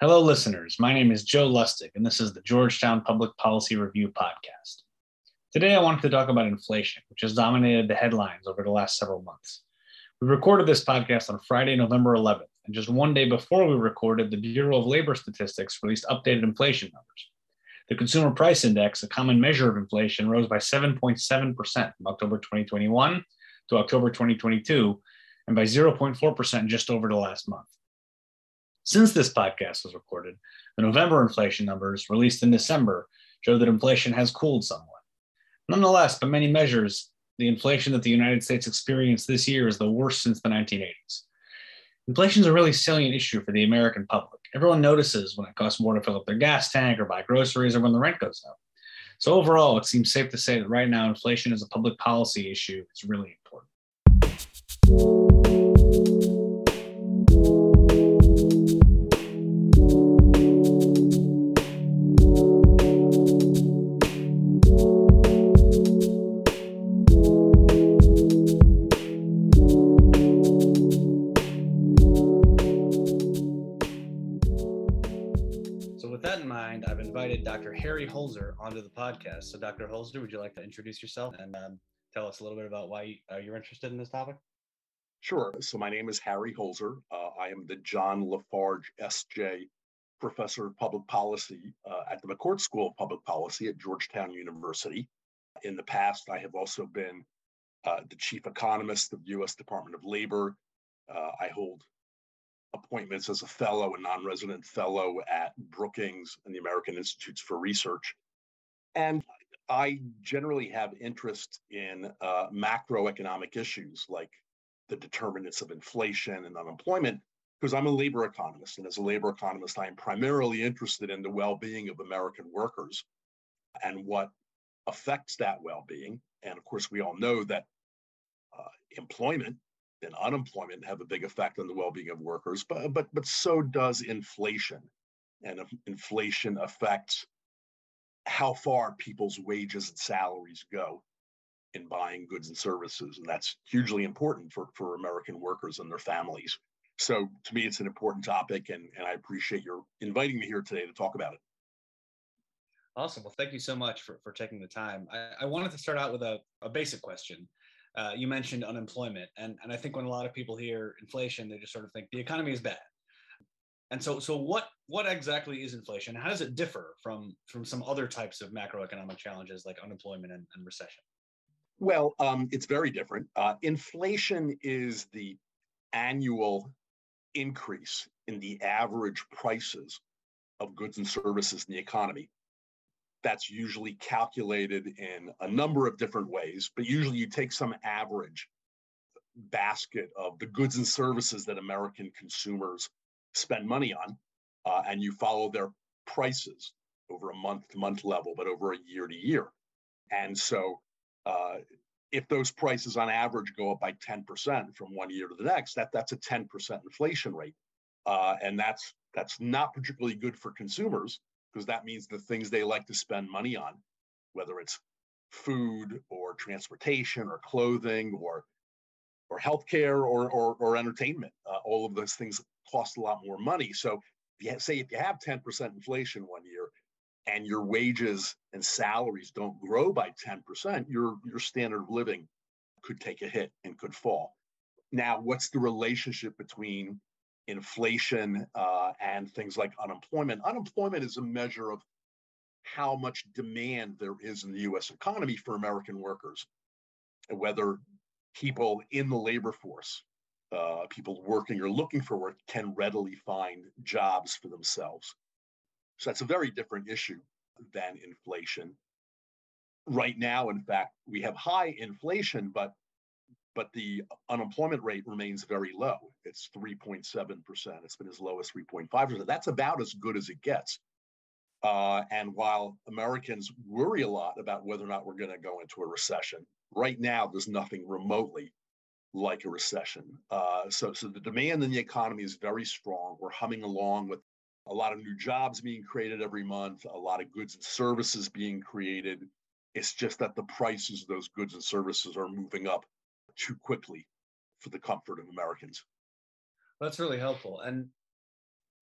Hello, listeners. My name is Joe Lustig, and this is the Georgetown Public Policy Review Podcast. Today, I wanted to talk about inflation, which has dominated the headlines over the last several months. We recorded this podcast on Friday, November 11th, and just one day before we recorded, the Bureau of Labor Statistics released updated inflation numbers. The Consumer Price Index, a common measure of inflation, rose by 7.7% from October 2021 to October 2022, and by 0.4% just over the last month. Since this podcast was recorded, the November inflation numbers released in December show that inflation has cooled somewhat. Nonetheless, by many measures, the inflation that the United States experienced this year is the worst since the 1980s. Inflation is a really salient issue for the American public. Everyone notices when it costs more to fill up their gas tank or buy groceries or when the rent goes up. So, overall, it seems safe to say that right now, inflation as a public policy issue is really important. Invited Dr. Harry Holzer onto the podcast. So, Dr. Holzer, would you like to introduce yourself and um, tell us a little bit about why uh, you're interested in this topic? Sure. So, my name is Harry Holzer. Uh, I am the John Lafarge S.J. Professor of Public Policy uh, at the McCourt School of Public Policy at Georgetown University. In the past, I have also been uh, the chief economist of the U.S. Department of Labor. Uh, I hold appointments as a fellow and non-resident fellow at Brookings and the American Institutes for Research. And I generally have interest in uh, macroeconomic issues like the determinants of inflation and unemployment, because I'm a labor economist. And as a labor economist, I am primarily interested in the well being of American workers and what affects that well being. And of course, we all know that uh, employment and unemployment have a big effect on the well-being of workers, but but but so does inflation, and inflation affects how far people's wages and salaries go in buying goods and services, and that's hugely important for for American workers and their families. So to me, it's an important topic, and and I appreciate your inviting me here today to talk about it. Awesome. Well, thank you so much for, for taking the time. I, I wanted to start out with a, a basic question. Uh, you mentioned unemployment, and and I think when a lot of people hear inflation, they just sort of think the economy is bad. And so, so what what exactly is inflation? How does it differ from from some other types of macroeconomic challenges like unemployment and, and recession? Well, um, it's very different. Uh, inflation is the annual increase in the average prices of goods and services in the economy that's usually calculated in a number of different ways, but usually you take some average basket of the goods and services that American consumers spend money on, uh, and you follow their prices over a month to month level, but over a year to year. And so, uh, if those prices on average go up by 10% from one year to the next, that, that's a 10% inflation rate. Uh, and that's that's not particularly good for consumers because that means the things they like to spend money on, whether it's food or transportation or clothing or or healthcare or or, or entertainment, uh, all of those things cost a lot more money. So you have, say if you have 10% inflation one year and your wages and salaries don't grow by 10%, your your standard of living could take a hit and could fall. Now, what's the relationship between inflation uh, and things like unemployment. Unemployment is a measure of how much demand there is in the US economy for American workers, and whether people in the labor force, uh, people working or looking for work, can readily find jobs for themselves. So that's a very different issue than inflation. Right now, in fact, we have high inflation, but but the unemployment rate remains very low. It's 3.7%. It's been as low as 3.5%. That's about as good as it gets. Uh, and while Americans worry a lot about whether or not we're going to go into a recession, right now there's nothing remotely like a recession. Uh, so, so the demand in the economy is very strong. We're humming along with a lot of new jobs being created every month, a lot of goods and services being created. It's just that the prices of those goods and services are moving up too quickly for the comfort of Americans. That's really helpful. And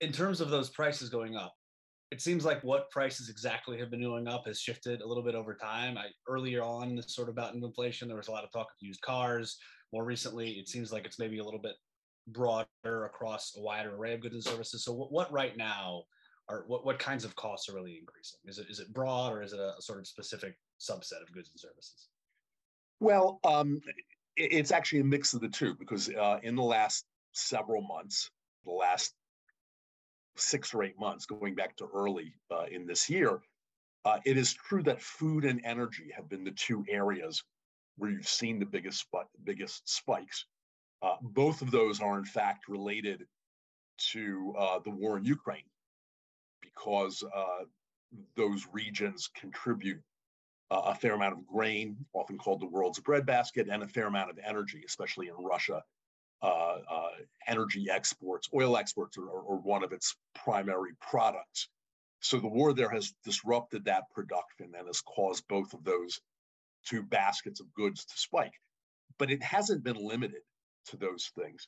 in terms of those prices going up, it seems like what prices exactly have been going up has shifted a little bit over time. I earlier on sort of about inflation, there was a lot of talk of used cars. More recently, it seems like it's maybe a little bit broader across a wider array of goods and services. So what, what right now are what, what kinds of costs are really increasing? Is it is it broad or is it a, a sort of specific subset of goods and services? Well, um, it's actually a mix of the two because uh, in the last several months, the last six or eight months, going back to early uh, in this year, uh, it is true that food and energy have been the two areas where you've seen the biggest biggest spikes. Uh, both of those are in fact related to uh, the war in Ukraine, because uh, those regions contribute a fair amount of grain, often called the world's breadbasket, and a fair amount of energy, especially in Russia uh, uh, energy exports, oil exports are, are, one of its primary products. So the war there has disrupted that production and has caused both of those two baskets of goods to spike. But it hasn't been limited to those things.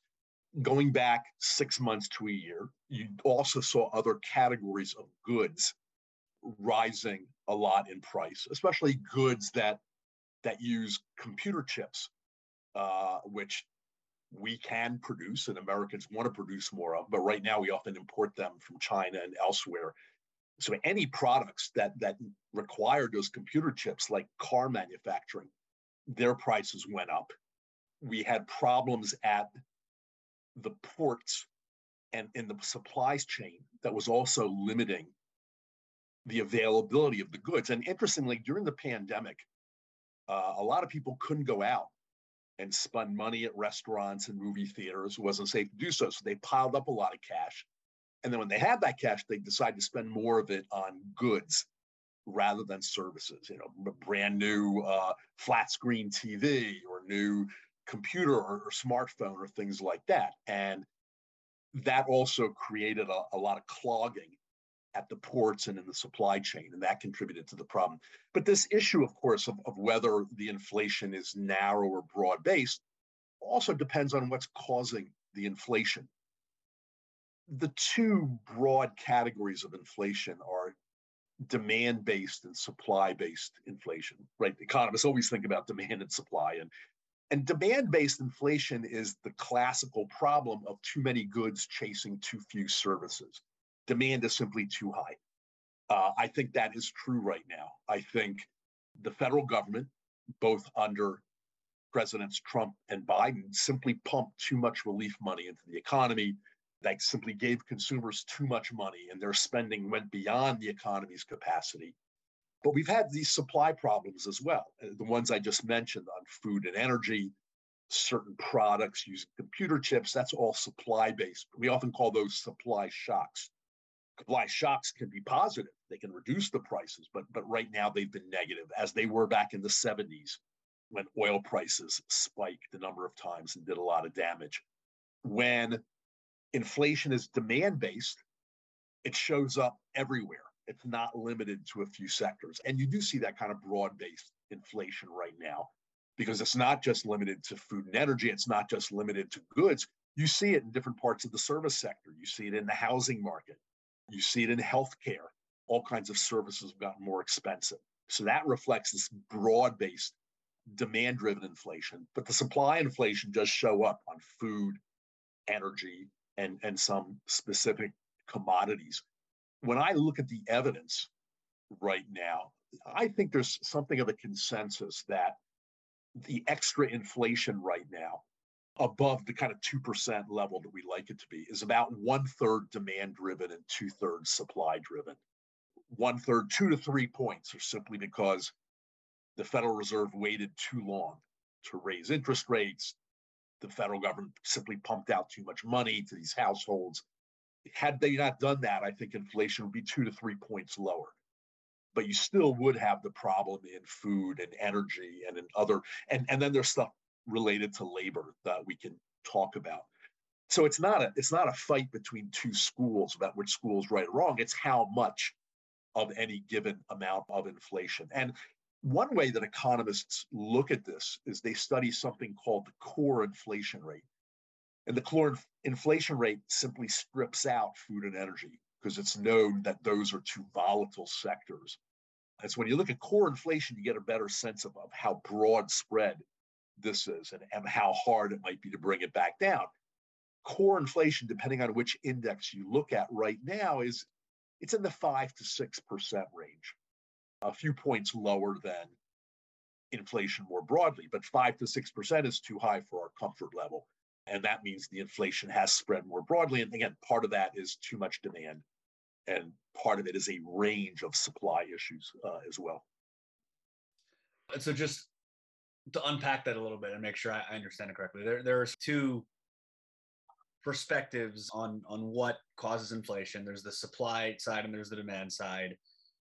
Going back six months to a year, you also saw other categories of goods rising a lot in price, especially goods that that use computer chips, uh, which we can produce and Americans want to produce more of, but right now we often import them from China and elsewhere. So any products that that require those computer chips, like car manufacturing, their prices went up. We had problems at the ports and in the supplies chain that was also limiting the availability of the goods. And interestingly, during the pandemic, uh, a lot of people couldn't go out and spend money at restaurants and movie theaters. It wasn't safe to do so. So they piled up a lot of cash. And then when they had that cash, they decided to spend more of it on goods rather than services. You know, a brand new uh, flat screen TV or new computer or, or, smartphone or things like that. And that also created a, a lot of clogging at the ports and in the supply chain, and that contributed to the problem. But this issue, of course, of, of whether the inflation is narrow or broad based also depends on what's causing the inflation. The two broad categories of inflation are demand based and supply based inflation, right? Economists always think about demand and supply. And, and demand based inflation is the classical problem of too many goods chasing too few services demand is simply too high. Uh, I think that is true right now. I think the federal government, both under Presidents Trump and Biden, simply pumped too much relief money into the economy. That simply gave consumers too much money, and their spending went beyond the economy's capacity. But we've had these supply problems as well. Uh, the ones I just mentioned on food and energy, certain products using computer chips, that's all supply based. We often call those supply shocks supply shocks can be positive. They can reduce the prices, but but right now they've been negative, as they were back in the 70s when oil prices spiked a number of times and did a lot of damage. When inflation is demand based, it shows up everywhere. It's not limited to a few sectors. And you do see that kind of broad based inflation right now because it's not just limited to food and energy, it's not just limited to goods. You see it in different parts of the service sector, you see it in the housing market, you see it in healthcare. All kinds of services have gotten more expensive. So that reflects this broad based demand driven inflation. But the supply inflation does show up on food, energy, and, and some specific commodities. When I look at the evidence right now, I think there's something of a consensus that the extra inflation right now above the kind of 2% level that we like it to be is about one third demand driven and two thirds supply driven. One third, two to three points are simply because the Federal Reserve waited too long to raise interest rates. The federal government simply pumped out too much money to these households. Had they not done that, I think inflation would be two to three points lower. But you still would have the problem in food and energy and in other, and, and then there's stuff related to labor that we can talk about. So it's not a it's not a fight between two schools about which school is right or wrong. It's how much of any given amount of inflation. And one way that economists look at this is they study something called the core inflation rate. And the core inflation rate simply strips out food and energy because it's known that those are two volatile sectors. And so when you look at core inflation, you get a better sense of, of how broad spread this is and, and how hard it might be to bring it back down. Core inflation, depending on which index you look at right now, is it's in the five to six percent range, a few points lower than inflation more broadly. But five to six percent is too high for our comfort level. And that means the inflation has spread more broadly. And again, part of that is too much demand. And part of it is a range of supply issues uh, as well. And So just to unpack that a little bit and make sure I understand it correctly, there there's two perspectives on on what causes inflation. There's the supply side and there's the demand side.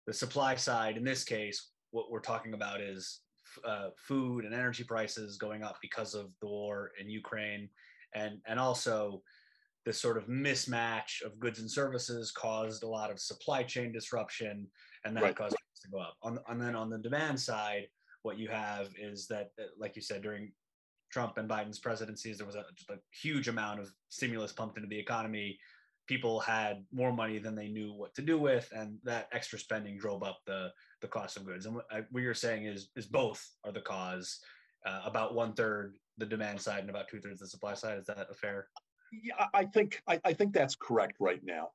The supply side, in this case, what we're talking about is uh, food and energy prices going up because of the war in Ukraine, and and also this sort of mismatch of goods and services caused a lot of supply chain disruption, and that right. caused prices to go up. On, and then on the demand side, what you have is that, like you said, during Trump and Biden's presidencies, there was a, a huge amount of stimulus pumped into the economy. People had more money than they knew what to do with, and that extra spending drove up the the cost of goods. And what, I, what you're saying is is both are the cause. Uh, about one third the demand side and about two thirds the supply side. Is that a fair? Yeah, I think I, I think that's correct right now.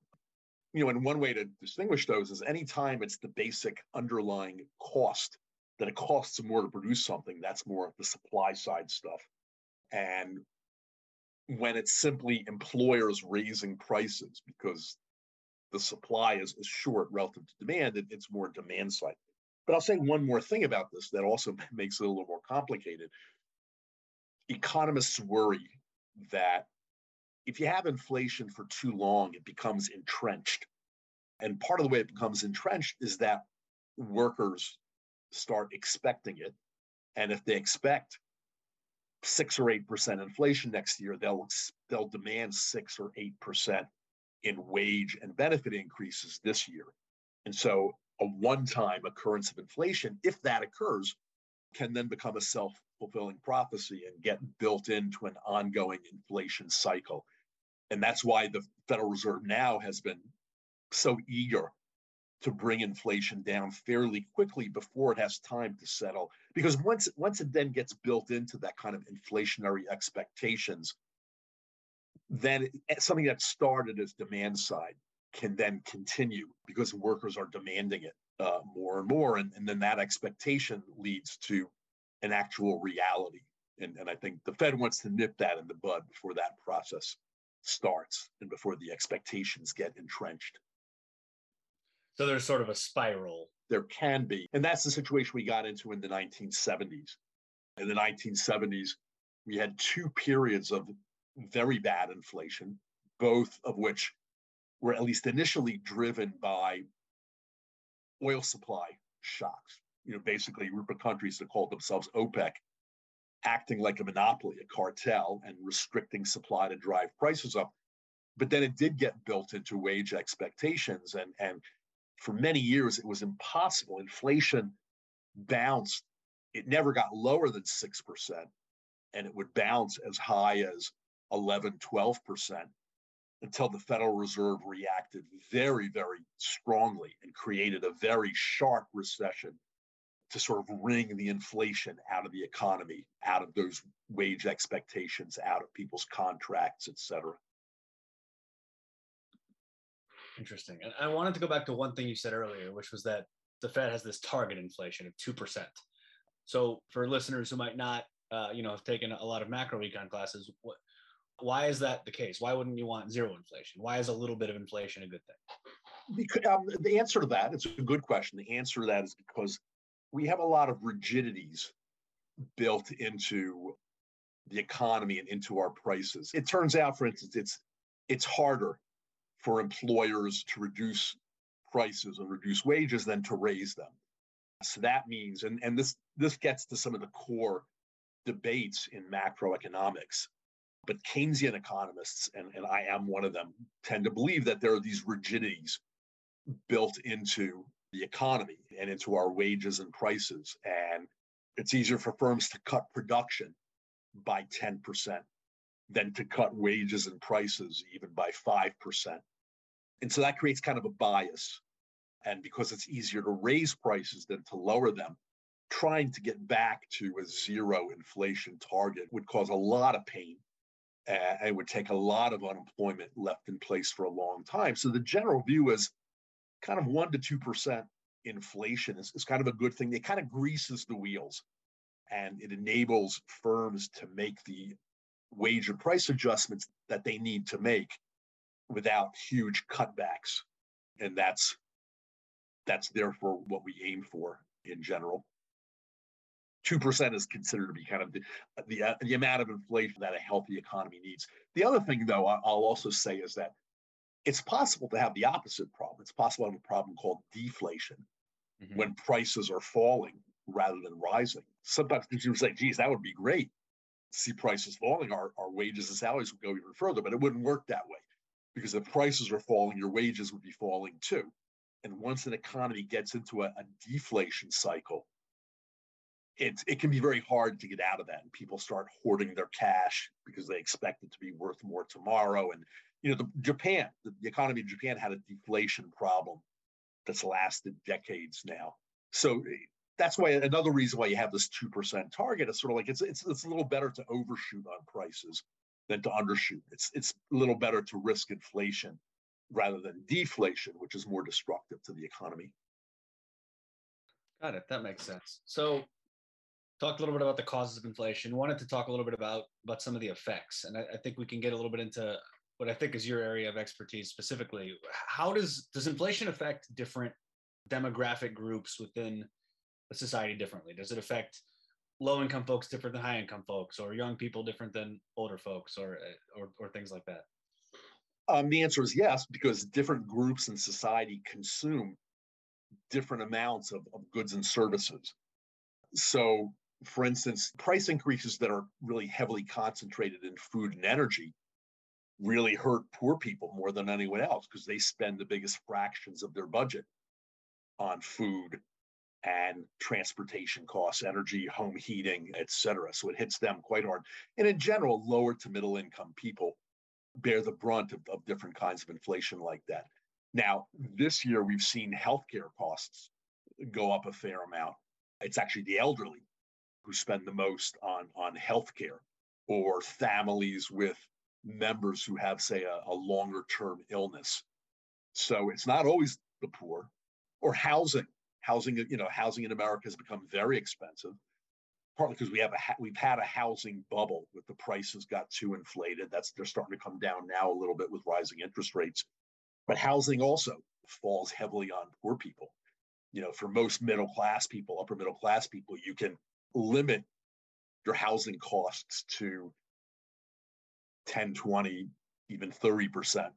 You know, and one way to distinguish those is anytime it's the basic underlying cost that it costs more to produce something, that's more of the supply side stuff. And when it's simply employers raising prices because the supply is, is short relative to demand, it, it's more demand side. But I'll say one more thing about this that also makes it a little more complicated. Economists worry that if you have inflation for too long, it becomes entrenched. And part of the way it becomes entrenched is that workers start expecting it. And if they expect six or eight percent inflation next year, they'll they'll demand six or eight percent in wage and benefit increases this year. And so a one-time occurrence of inflation, if that occurs, can then become a self-fulfilling prophecy and get built into an ongoing inflation cycle. And that's why the Federal Reserve now has been so eager to bring inflation down fairly quickly before it has time to settle. Because once once it then gets built into that kind of inflationary expectations, then something that started as demand side can then continue because workers are demanding it uh, more and more, and, and then that expectation leads to an actual reality. And, and I think the Fed wants to nip that in the bud before that process starts and before the expectations get entrenched. So there's sort of a spiral. There can be. And that's the situation we got into in the 1970s. In the 1970s, we had two periods of very bad inflation, both of which were at least initially driven by oil supply shocks. You know, basically, group of countries that called themselves OPEC acting like a monopoly, a cartel, and restricting supply to drive prices up. But then it did get built into wage expectations, and and for many years, it was impossible. Inflation bounced, it never got lower than 6%, and it would bounce as high as 11, 12% until the Federal Reserve reacted very, very strongly and created a very sharp recession to sort of wring the inflation out of the economy, out of those wage expectations, out of people's contracts, et cetera. Interesting. And I wanted to go back to one thing you said earlier, which was that the Fed has this target inflation of 2%. So for listeners who might not, uh, you know, have taken a lot of macro econ classes, what, why is that the case? Why wouldn't you want zero inflation? Why is a little bit of inflation a good thing? Because, um, the answer to that, it's a good question. The answer to that is because we have a lot of rigidities built into the economy and into our prices. It turns out, for instance, it's it's harder for employers to reduce prices and reduce wages than to raise them. So that means, and, and this this gets to some of the core debates in macroeconomics. But Keynesian economists, and, and I am one of them, tend to believe that there are these rigidities built into the economy and into our wages and prices. And it's easier for firms to cut production by 10% than to cut wages and prices even by 5%. And so that creates kind of a bias. And because it's easier to raise prices than to lower them, trying to get back to a zero inflation target would cause a lot of pain and would take a lot of unemployment left in place for a long time. So the general view is kind of one to two percent inflation is, is kind of a good thing. It kind of greases the wheels and it enables firms to make the wage and price adjustments that they need to make without huge cutbacks. And that's that's therefore what we aim for in general. 2% is considered to be kind of the, the, uh, the amount of inflation that a healthy economy needs. The other thing, though, I'll also say is that it's possible to have the opposite problem. It's possible to have a problem called deflation mm-hmm. when prices are falling rather than rising. Sometimes consumers say, geez, that would be great. See prices falling, our, our wages and salaries would go even further, but it wouldn't work that way because if prices are falling, your wages would be falling too. And once an economy gets into a, a deflation cycle, it, it can be very hard to get out of that. And people start hoarding their cash because they expect it to be worth more tomorrow. And, you know, the, Japan, the, the economy of Japan had a deflation problem that's lasted decades now. So eh, that's why another reason why you have this 2% target is sort of like it's, it's, it's a little better to overshoot on prices than to undershoot. It's, it's a little better to risk inflation rather than deflation, which is more destructive to the economy. Got it. That makes sense. So talked a little bit about the causes of inflation. Wanted to talk a little bit about about some of the effects, and I, I, think we can get a little bit into what I think is your area of expertise specifically. How does does inflation affect different demographic groups within society differently? Does it affect low income folks different than high income folks, or young people different than older folks, or or, or things like that? Um, the answer is yes, because different groups in society consume different amounts of, of goods and services. So for instance, price increases that are really heavily concentrated in food and energy really hurt poor people more than anyone else because they spend the biggest fractions of their budget on food and transportation costs, energy, home heating, et cetera. So it hits them quite hard. And in general, lower to middle income people bear the brunt of, of different kinds of inflation like that. Now, this year we've seen healthcare costs go up a fair amount. It's actually the elderly who spend the most on, on healthcare or families with members who have, say, a, a longer term illness. So it's not always the poor or housing. Housing, you know, housing in America has become very expensive, partly because we have a we've had a housing bubble with the prices got too inflated. That's they're starting to come down now a little bit with rising interest rates. But housing also falls heavily on poor people. You know, for most middle class people, upper middle class people, you can limit your housing costs to 10, 20, even 30%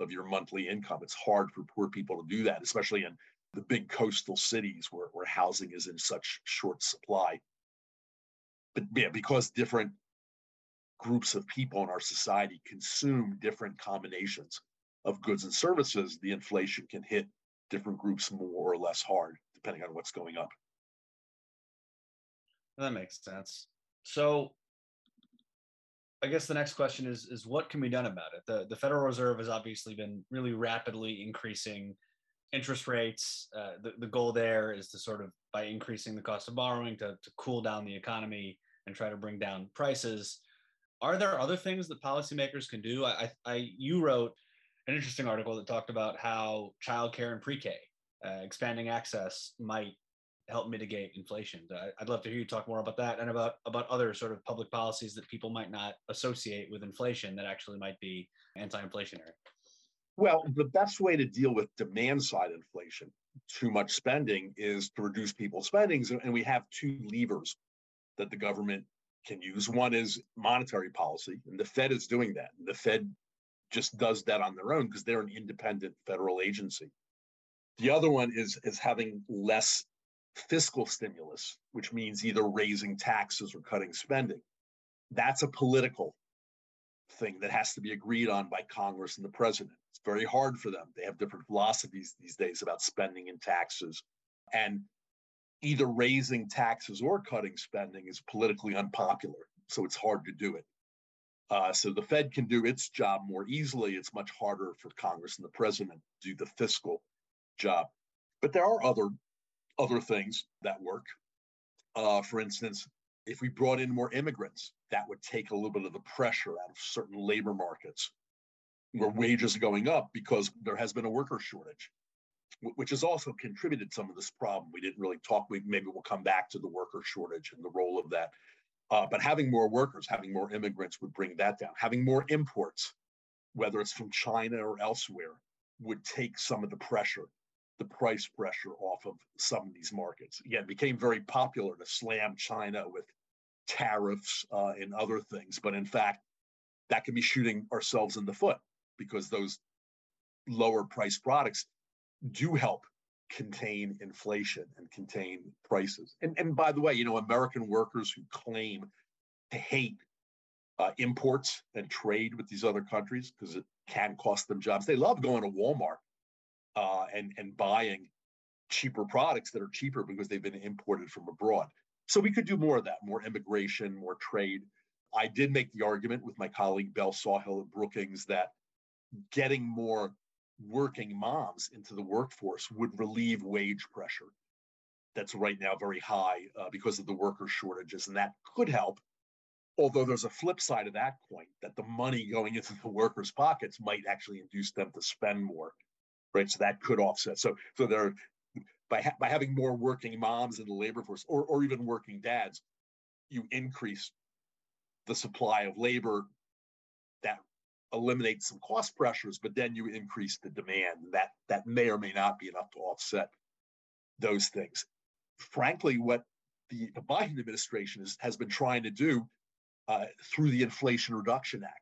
of your monthly income. It's hard for poor people to do that, especially in the big coastal cities where, where housing is in such short supply. But yeah, because different groups of people in our society consume different combinations of goods and services, the inflation can hit different groups more or less hard, depending on what's going up. That makes sense. So I guess the next question is is what can be done about it? The the Federal Reserve has obviously been really rapidly increasing interest rates. Uh, the, the goal there is to sort of by increasing the cost of borrowing to, to cool down the economy and try to bring down prices. Are there other things that policymakers can do? I, I you wrote an interesting article that talked about how childcare and pre-K, uh, expanding access might help mitigate inflation. I'd love to hear you talk more about that and about about other sort of public policies that people might not associate with inflation that actually might be anti-inflationary. Well, the best way to deal with demand side inflation, too much spending, is to reduce people's spendings. And we have two levers that the government can use. One is monetary policy, and the Fed is doing that. And The Fed just does that on their own because they're an independent federal agency. The other one is, is having less fiscal stimulus, which means either raising taxes or cutting spending. That's a political thing that has to be agreed on by Congress and the president. It's very hard for them. They have different philosophies these days about spending and taxes. And either raising taxes or cutting spending is politically unpopular. So it's hard to do it. Uh, so the Fed can do its job more easily. It's much harder for Congress and the president to do the fiscal job. But there are other other things that work. Uh, for instance, if we brought in more immigrants, that would take a little bit of the pressure out of certain labor markets where wages are going up because there has been a worker shortage, which has also contributed some of this problem. We didn't really talk. We, maybe we'll come back to the worker shortage and the role of that. Uh, but having more workers, having more immigrants would bring that down. Having more imports, whether it's from China or elsewhere, would take some of the pressure, the price pressure off of some of these markets. Again, it became very popular to slam China with tariffs uh, and other things. But in fact, that could be shooting ourselves in the foot because those lower price products do help contain inflation and contain prices. And, and by the way, you know, American workers who claim to hate uh, imports and trade with these other countries because it can cost them jobs. They love going to Walmart uh, and, and buying cheaper products that are cheaper because they've been imported from abroad. So we could do more of that, more immigration, more trade. I did make the argument with my colleague Belle Sawhill at Brookings that getting more working moms into the workforce would relieve wage pressure that's right now very high uh, because of the worker shortages. And that could help. Although there's a flip side of that coin that the money going into the workers' pockets might actually induce them to spend more, right? So that could offset. So, so there, by ha- by having more working moms in the labor force, or or even working dads, you increase the supply of labor. That eliminates some cost pressures, but then you increase the demand. That that may or may not be enough to offset those things. Frankly, what the, Biden administration is, has been trying to do uh, through the Inflation Reduction Act,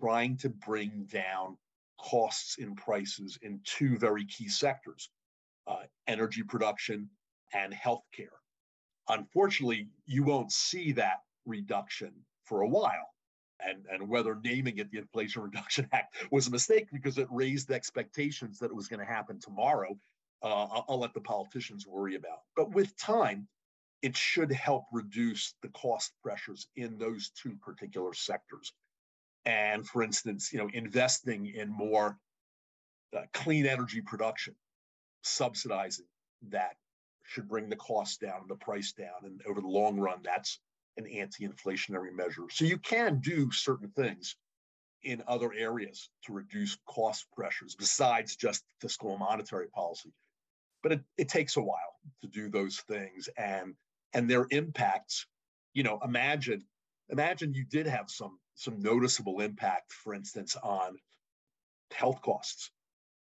trying to bring down costs and prices in two very key sectors uh, energy production and healthcare. Unfortunately, you won't see that reduction for a while and, and whether naming it the Inflation Reduction Act was a mistake because it raised expectations that it was going to happen tomorrow. Uh, I'll, I'll let the politicians worry about. But with time, it should help reduce the cost pressures in those two particular sectors. And for instance, you know, investing in more uh, clean energy production, subsidizing that should bring the cost down and the price down. And over the long run, that's an anti-inflationary measure. So you can do certain things in other areas to reduce cost pressures besides just fiscal and monetary policy. But it, it takes a while to do those things and and their impacts, you know, imagine imagine you did have some some noticeable impact, for instance, on health costs.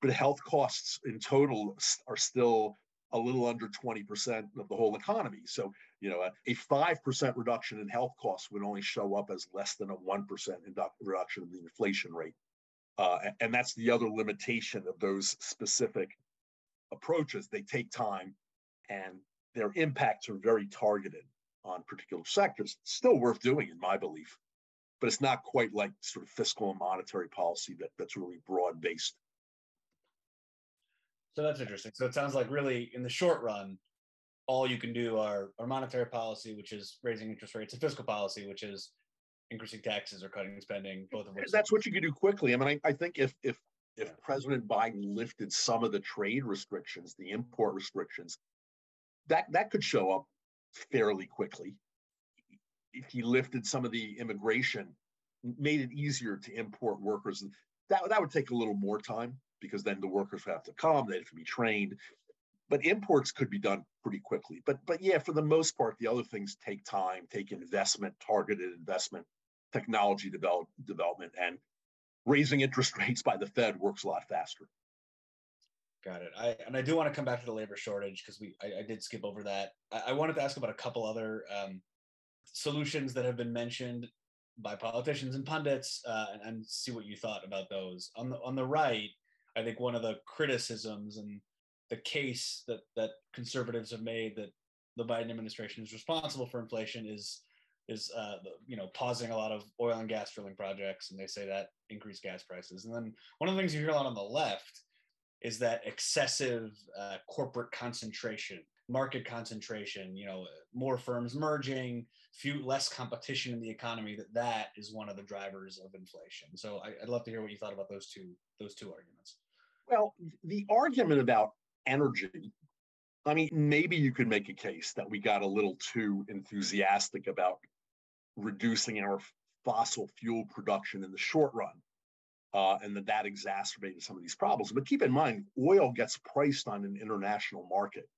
But health costs in total are still a little under 20% of the whole economy. So, you know, a, a 5% reduction in health costs would only show up as less than a 1% reduction in the inflation rate. Uh, and, and that's the other limitation of those specific approaches. They take time and their impacts are very targeted on particular sectors. Still worth doing, in my belief, but it's not quite like sort of fiscal and monetary policy that, that's really broad based. So that's interesting. So it sounds like really in the short run, all you can do are, are monetary policy, which is raising interest rates, and fiscal policy, which is increasing taxes or cutting spending, both of which. That's what you can do quickly. I mean, I, I think if if if. President Biden lifted some of the trade restrictions, the import restrictions, that that could show up fairly quickly. If he lifted some of the immigration, made it easier to import workers, that that would take a little more time because then the workers have to come, they have to be trained. But imports could be done pretty quickly. But but yeah, for the most part, the other things take time, take investment, targeted investment, technology develop, development, and raising interest rates by the Fed works a lot faster. Got it. I, and I do want to come back to the labor shortage because we I, I, did skip over that. I, I, wanted to ask about a couple other um, solutions that have been mentioned by politicians and pundits, uh, and, and, see what you thought about those. On the on the right, I think one of the criticisms and the case that that conservatives have made that the Biden administration is responsible for inflation is is uh, you know pausing a lot of oil and gas drilling projects, and they say that increased gas prices. And then one of the things you hear a lot on the left is that excessive uh, corporate concentration. Market concentration, you know, more firms merging, few less competition in the economy, that that is one of the drivers of inflation. So I, would love to hear what you thought about those two those two arguments. Well, the argument about energy, I mean, maybe you could make a case that we got a little too enthusiastic about reducing our fossil fuel production in the short run. Uh, and that that exacerbated some of these problems. But keep in mind, oil gets priced on an international market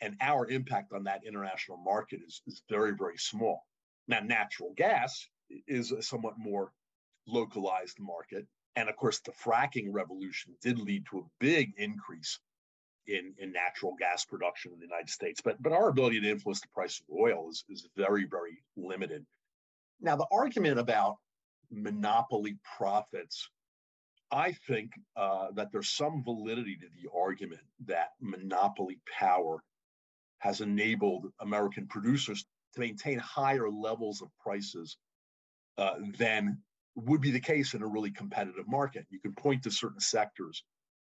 and our impact on that international market is, is very, very small. Now, natural gas is a somewhat more localized market. And of course, the fracking revolution did lead to a big increase in, in natural gas production in the United States. But, but our ability to influence the price of oil is, is very, very limited. Now, the argument about monopoly profits, I think uh, that there's some validity to the argument that monopoly power has enabled American producers to maintain higher levels of prices uh, than would be the case in a really competitive market. You can point to certain sectors,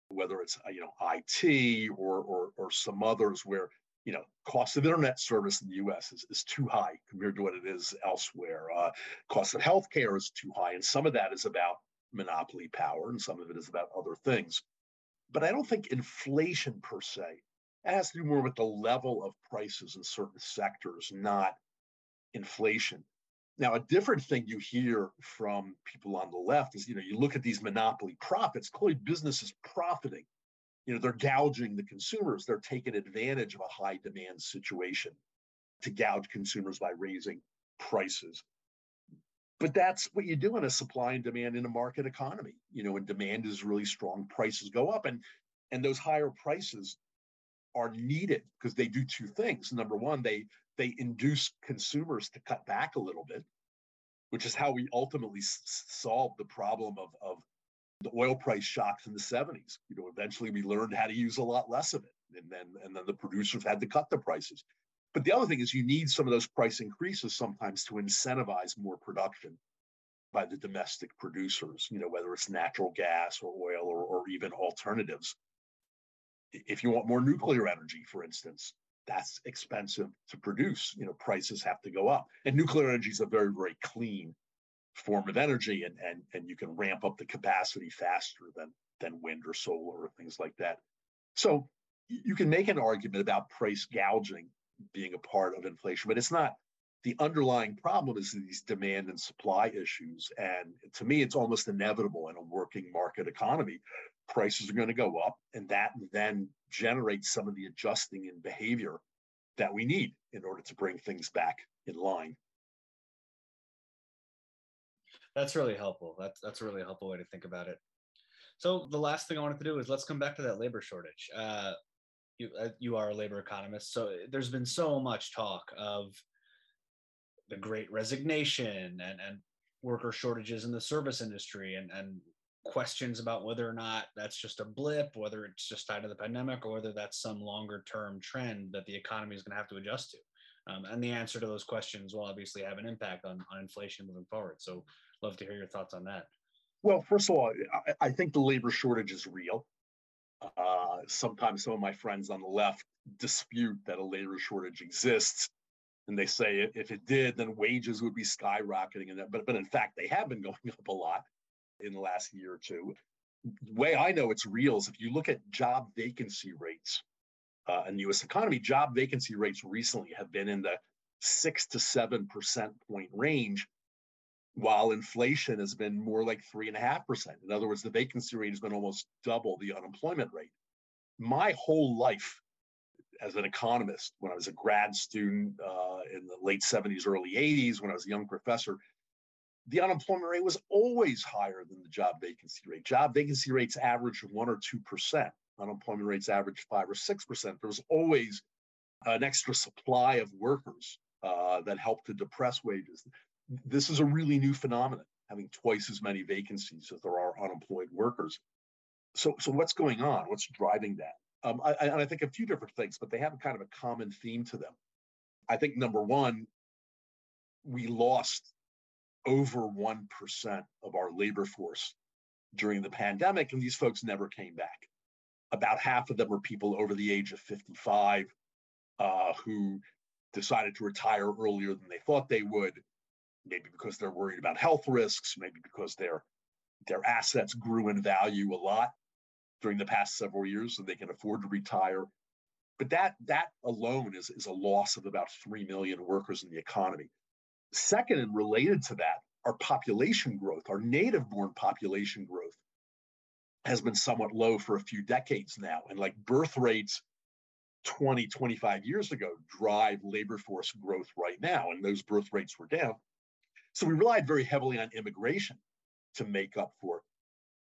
whether it's uh, you know IT or, or or some others where you know cost of internet service in the U.S. is, is too high compared to what it is elsewhere. Uh, cost of healthcare is too high, and some of that is about monopoly power, and some of it is about other things. But I don't think inflation per se has to do more with the level of prices in certain sectors, not inflation. Now, a different thing you hear from people on the left is, you know, you look at these monopoly profits, clearly business is profiting. You know, they're gouging the consumers, they're taking advantage of a high demand situation to gouge consumers by raising prices. But that's what you do in a supply and demand in a market economy. You know, when demand is really strong, prices go up. And and those higher prices are needed because they do two things. Number one, they they induce consumers to cut back a little bit, which is how we ultimately s- solved the problem of, of the oil price shocks in the 70s. You know, eventually we learned how to use a lot less of it. And then and then the producers had to cut the prices. But the other thing is you need some of those price increases sometimes to incentivize more production by the domestic producers, you know, whether it's natural gas or oil or, or even alternatives if you want more nuclear energy, for instance, that's expensive to produce. You know, prices have to go up. And nuclear energy is a very, very clean form of energy, and and and you can ramp up the capacity faster than than wind or solar or things like that. So you can make an argument about price gouging being a part of inflation, but it's not. The underlying problem is these demand and supply issues. And to me, it's almost inevitable in a working market economy prices are going to go up, and that then generates some of the adjusting in behavior that we need in order to bring things back in line. That's really helpful. That's that's a really helpful way to think about it. So the last thing I wanted to do is let's come back to that labor shortage. Uh, you uh, you are a labor economist, so there's been so much talk of the Great Resignation and and worker shortages in the service industry and and questions about whether or not that's just a blip, whether it's just tied to the pandemic, or whether that's some longer term trend that the economy is going to have to adjust to. Um, and the answer to those questions will obviously have an impact on, on inflation moving forward. So, love to hear your thoughts on that. Well, first of all, I, I think the labor shortage is real. Uh, sometimes some of my friends on the left dispute that a labor shortage exists. And they say if it did, then wages would be skyrocketing. And that, but, but in fact, they have been going up a lot in the last year or two. The way I know it's real is if you look at job vacancy rates uh, in the U.S. economy, job vacancy rates recently have been in the six to seven percent point range, while inflation has been more like three and a half percent. In other words, the vacancy rate has been almost double the unemployment rate. My whole life as an economist, when I was a grad student uh, in the late 70s, early 80s, when I was a young professor, the unemployment rate was always higher than the job vacancy rate. Job vacancy rates averaged one or two percent. Unemployment rates averaged five or six percent. There was always an extra supply of workers uh, that helped to depress wages. This is a really new phenomenon, having twice as many vacancies as there are unemployed workers. So, so what's going on? What's driving that? Um, I, and I think a few different things, but they have kind of a common theme to them. I think number one, we lost over 1% of our labor force during the pandemic, and these folks never came back. About half of them were people over the age of 55. uh, who decided to retire earlier than they thought they would, maybe because they're worried about health risks, maybe because their their assets grew in value a lot during the past several years, so they can afford to retire. But that that alone is, is a loss of about three million workers in the economy. Second, and related to that, our population growth, our native born population growth, has been somewhat low for a few decades now. And like birth rates 20, 25 years ago drive labor force growth right now. And those birth rates were down. So we relied very heavily on immigration to make up for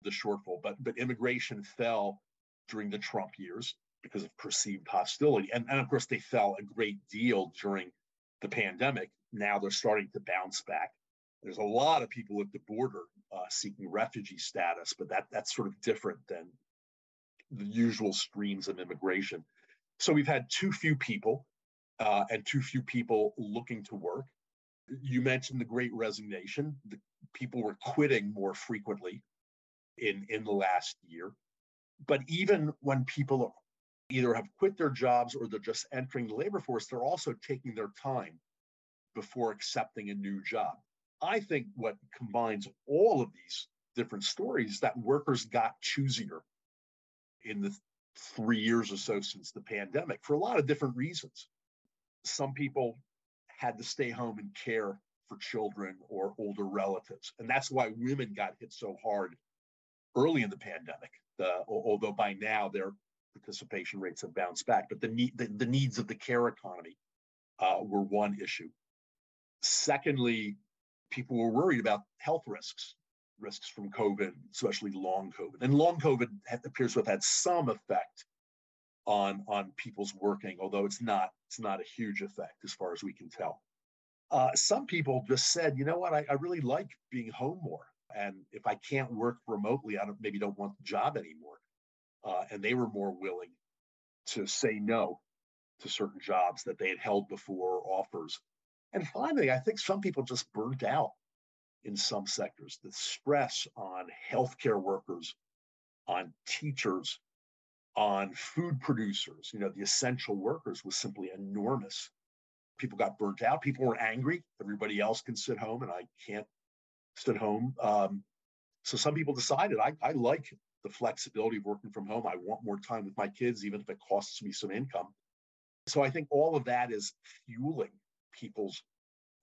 the shortfall. But, but immigration fell during the Trump years because of perceived hostility. And, and of course, they fell a great deal during the pandemic. Now they're starting to bounce back. There's a lot of people at the border uh, seeking refugee status, but that that's sort of different than the usual streams of immigration. So we've had too few people uh, and too few people looking to work. You mentioned the great resignation. The people were quitting more frequently in, in the last year. But even when people either have quit their jobs or they're just entering the labor force, they're also taking their time before accepting a new job. I think what combines all of these different stories that workers got choosier in the three years or so since the pandemic for a lot of different reasons. Some people had to stay home and care for children or older relatives. And that's why women got hit so hard early in the pandemic, although by now their participation rates have bounced back. But the, the, the needs of the care economy uh, were one issue. Secondly, people were worried about health risks, risks from COVID, especially long COVID. And long COVID appears to have had some effect on on people's working, although it's not it's not a huge effect as far as we can tell. Uh, some people just said, you know what, I, I really like being home more, and if I can't work remotely, I don't maybe don't want the job anymore. Uh, and they were more willing to say no to certain jobs that they had held before offers and finally, I think some people just burnt out in some sectors. The stress on healthcare workers, on teachers, on food producers, you know, the essential workers was simply enormous. People got burnt out. People were angry. Everybody else can sit home and I can't sit home. Um, so some people decided I, I like the flexibility of working from home. I want more time with my kids, even if it costs me some income. So I think all of that is fueling people's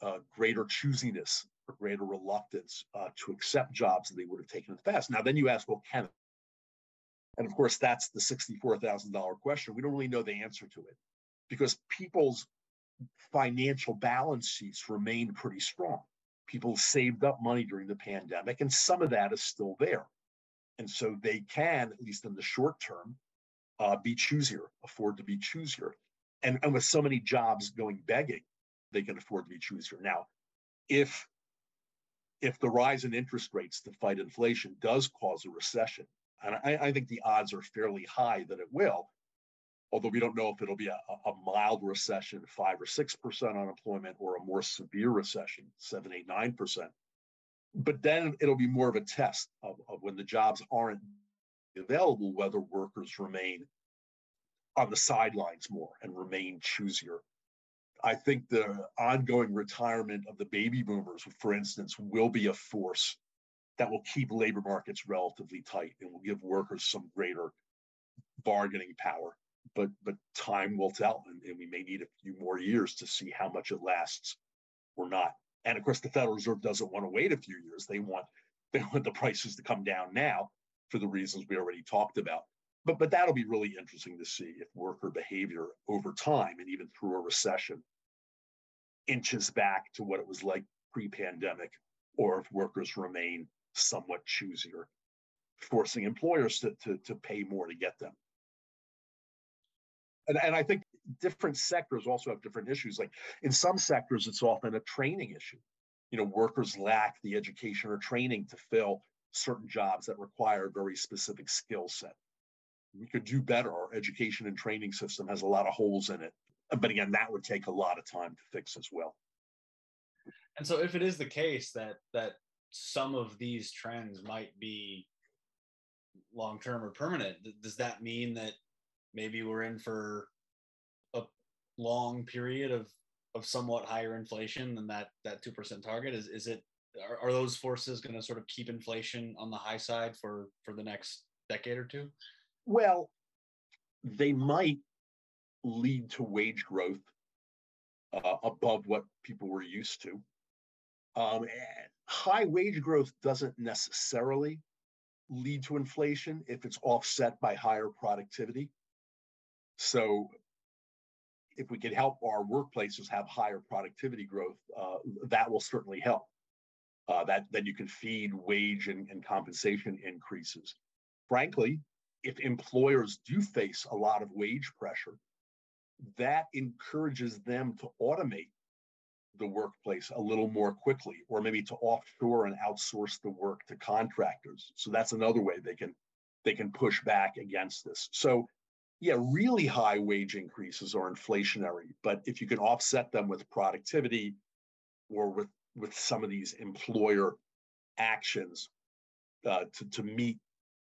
uh, greater choosiness or greater reluctance uh, to accept jobs that they would have taken in the past. Now, then you ask, well, can it? And of course, that's the $64,000 question. We don't really know the answer to it because people's financial balance sheets remained pretty strong. People saved up money during the pandemic, and some of that is still there. And so they can, at least in the short term, uh, be choosier, afford to be choosier. And, and with so many jobs going begging, they can afford to be choosier. Now, if if the rise in interest rates to fight inflation does cause a recession, and I, I think the odds are fairly high that it will, although we don't know if it'll be a, a mild recession, five or six percent unemployment, or a more severe recession, seven, eight, nine percent. But then it'll be more of a test of, of when the jobs aren't available, whether workers remain on the sidelines more and remain choosier I think the ongoing retirement of the baby boomers, for instance, will be a force that will keep labor markets relatively tight and will give workers some greater bargaining power. But but time will tell, and, and we may need a few more years to see how much it lasts or not. And of course, the Federal Reserve doesn't want to wait a few years. They want they want the prices to come down now for the reasons we already talked about. But but that'll be really interesting to see if worker behavior over time and even through a recession inches back to what it was like pre-pandemic, or if workers remain somewhat choosier, forcing employers to, to, to pay more to get them. And, and I think different sectors also have different issues. Like in some sectors, it's often a training issue. You know, workers lack the education or training to fill certain jobs that require very specific skill set. We could do better. Our education and training system has a lot of holes in it but again, that would take a lot of time to fix as well. And so, if it is the case that that some of these trends might be long term or permanent, does that mean that maybe we're in for a long period of of somewhat higher inflation than that that two percent target? Is is it are, are those forces going to sort of keep inflation on the high side for for the next decade or two? Well, they might lead to wage growth uh, above what people were used to. Um, high wage growth doesn't necessarily lead to inflation if it's offset by higher productivity. So, if we can help our workplaces have higher productivity growth, uh, that will certainly help. Uh, that then you can feed wage and, and compensation increases. Frankly, if employers do face a lot of wage pressure, that encourages them to automate the workplace a little more quickly, or maybe to offshore and outsource the work to contractors. So that's another way they can they can push back against this. So yeah, really high wage increases are inflationary, but if you can offset them with productivity or with with some of these employer actions uh, to, to meet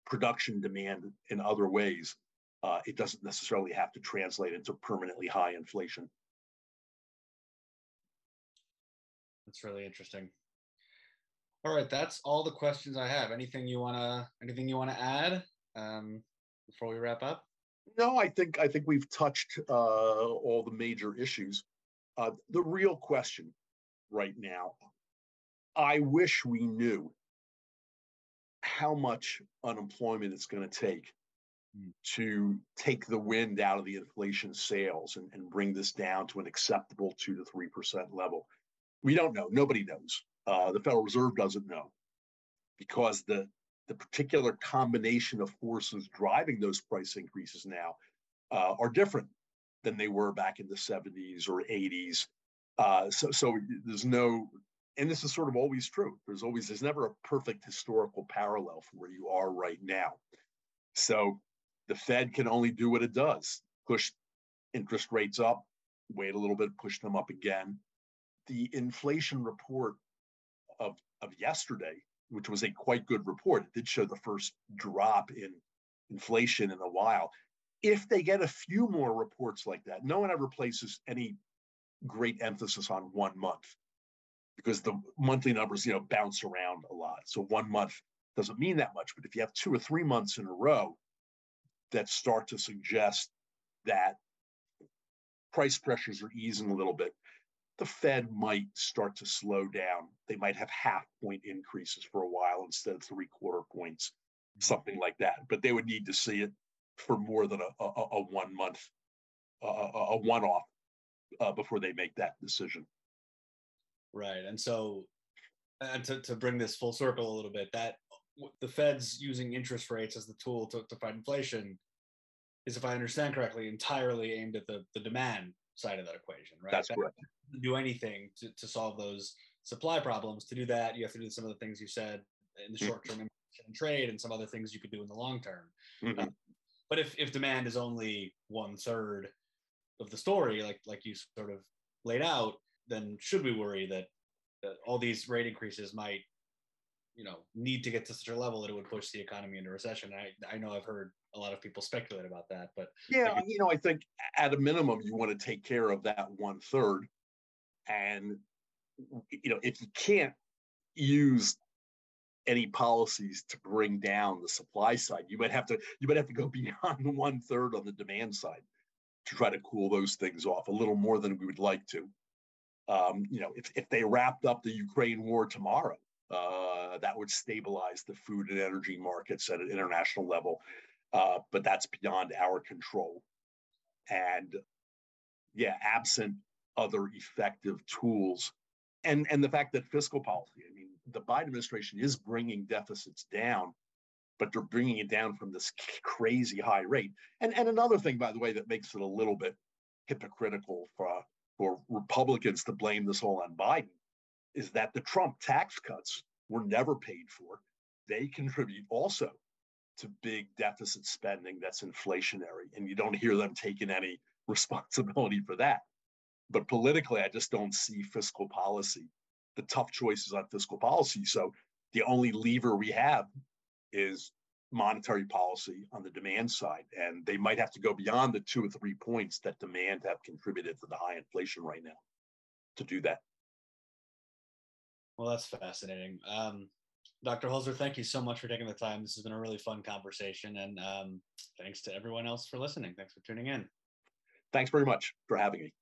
production demand in other ways, uh, it doesn't necessarily have to translate into permanently high inflation. That's really interesting. All right, that's all the questions I have. Anything you wanna anything you wanna add um, before we wrap up? No, I think I think we've touched uh, all the major issues. Uh, the real question right now, I wish we knew how much unemployment it's going to take mm. to take the wind out of the inflation sails and, and bring this down to an acceptable two to three percent level. We don't know. Nobody knows. Uh, the Federal Reserve doesn't know because the the particular combination of forces driving those price increases now uh, are different than they were back in the 70s or 80s. Uh, so, so there's no, and this is sort of always true. There's always, there's never a perfect historical parallel for where you are right now. So the Fed can only do what it does push interest rates up, wait a little bit, push them up again the inflation report of, of yesterday, which was a quite good report, it did show the first drop in inflation in a while. If they get a few more reports like that, no one ever places any great emphasis on one month because the monthly numbers, you know, bounce around a lot. So one month doesn't mean that much. But if you have two or three months in a row that start to suggest that price pressures are easing a little bit, the Fed might start to slow down. They might have half point increases for a while instead of three quarter points, something like that. But they would need to see it for more than a, a, a one month, a, a one off uh, before they make that decision. Right. And so, and to, to bring this full circle a little bit, that the Fed's using interest rates as the tool to, to fight inflation is, if I understand correctly, entirely aimed at the, the demand side of that equation, right? That's that correct. Do anything to, to solve those supply problems. To do that, you have to do some of the things you said in the mm-hmm. short term and trade and some other things you could do in the long term. Mm-hmm. Uh, but if, if demand is only one third of the story, like like you sort of laid out, then should we worry that, that all these rate increases might, you know, need to get to such a level that it would push the economy into recession? I I know I've heard a lot of people speculate about that. But yeah, you know, I think at a minimum you want to take care of that one third, and you know, if you can't use any policies to bring down the supply side, you might have to you might have to go beyond one third on the demand side to try to cool those things off a little more than we would like to. Um, you know, if, if they wrapped up the Ukraine war tomorrow, uh, that would stabilize the food and energy markets at an international level uh, but that's beyond our control. And yeah, absent other effective tools, and and the fact that fiscal policy, I mean, the Biden administration is bringing deficits down, but they're bringing it down from this crazy high rate. And and another thing, by the way, that makes it a little bit hypocritical for for Republicans to blame this all on Biden is that the Trump tax cuts were never paid for. They contribute also to big deficit spending that's inflationary. And you don't hear them taking any responsibility for that. But politically, I just don't see fiscal policy, the tough choices on fiscal policy. So the only lever we have is monetary policy on the demand side. And they might have to go beyond the two or three points that demand have contributed to the high inflation right now to do that. Well, that's fascinating. Um, Dr. Holzer, thank you so much for taking the time. This has been a really fun conversation. And um, thanks to everyone else for listening. Thanks for tuning in. Thanks very much for having me.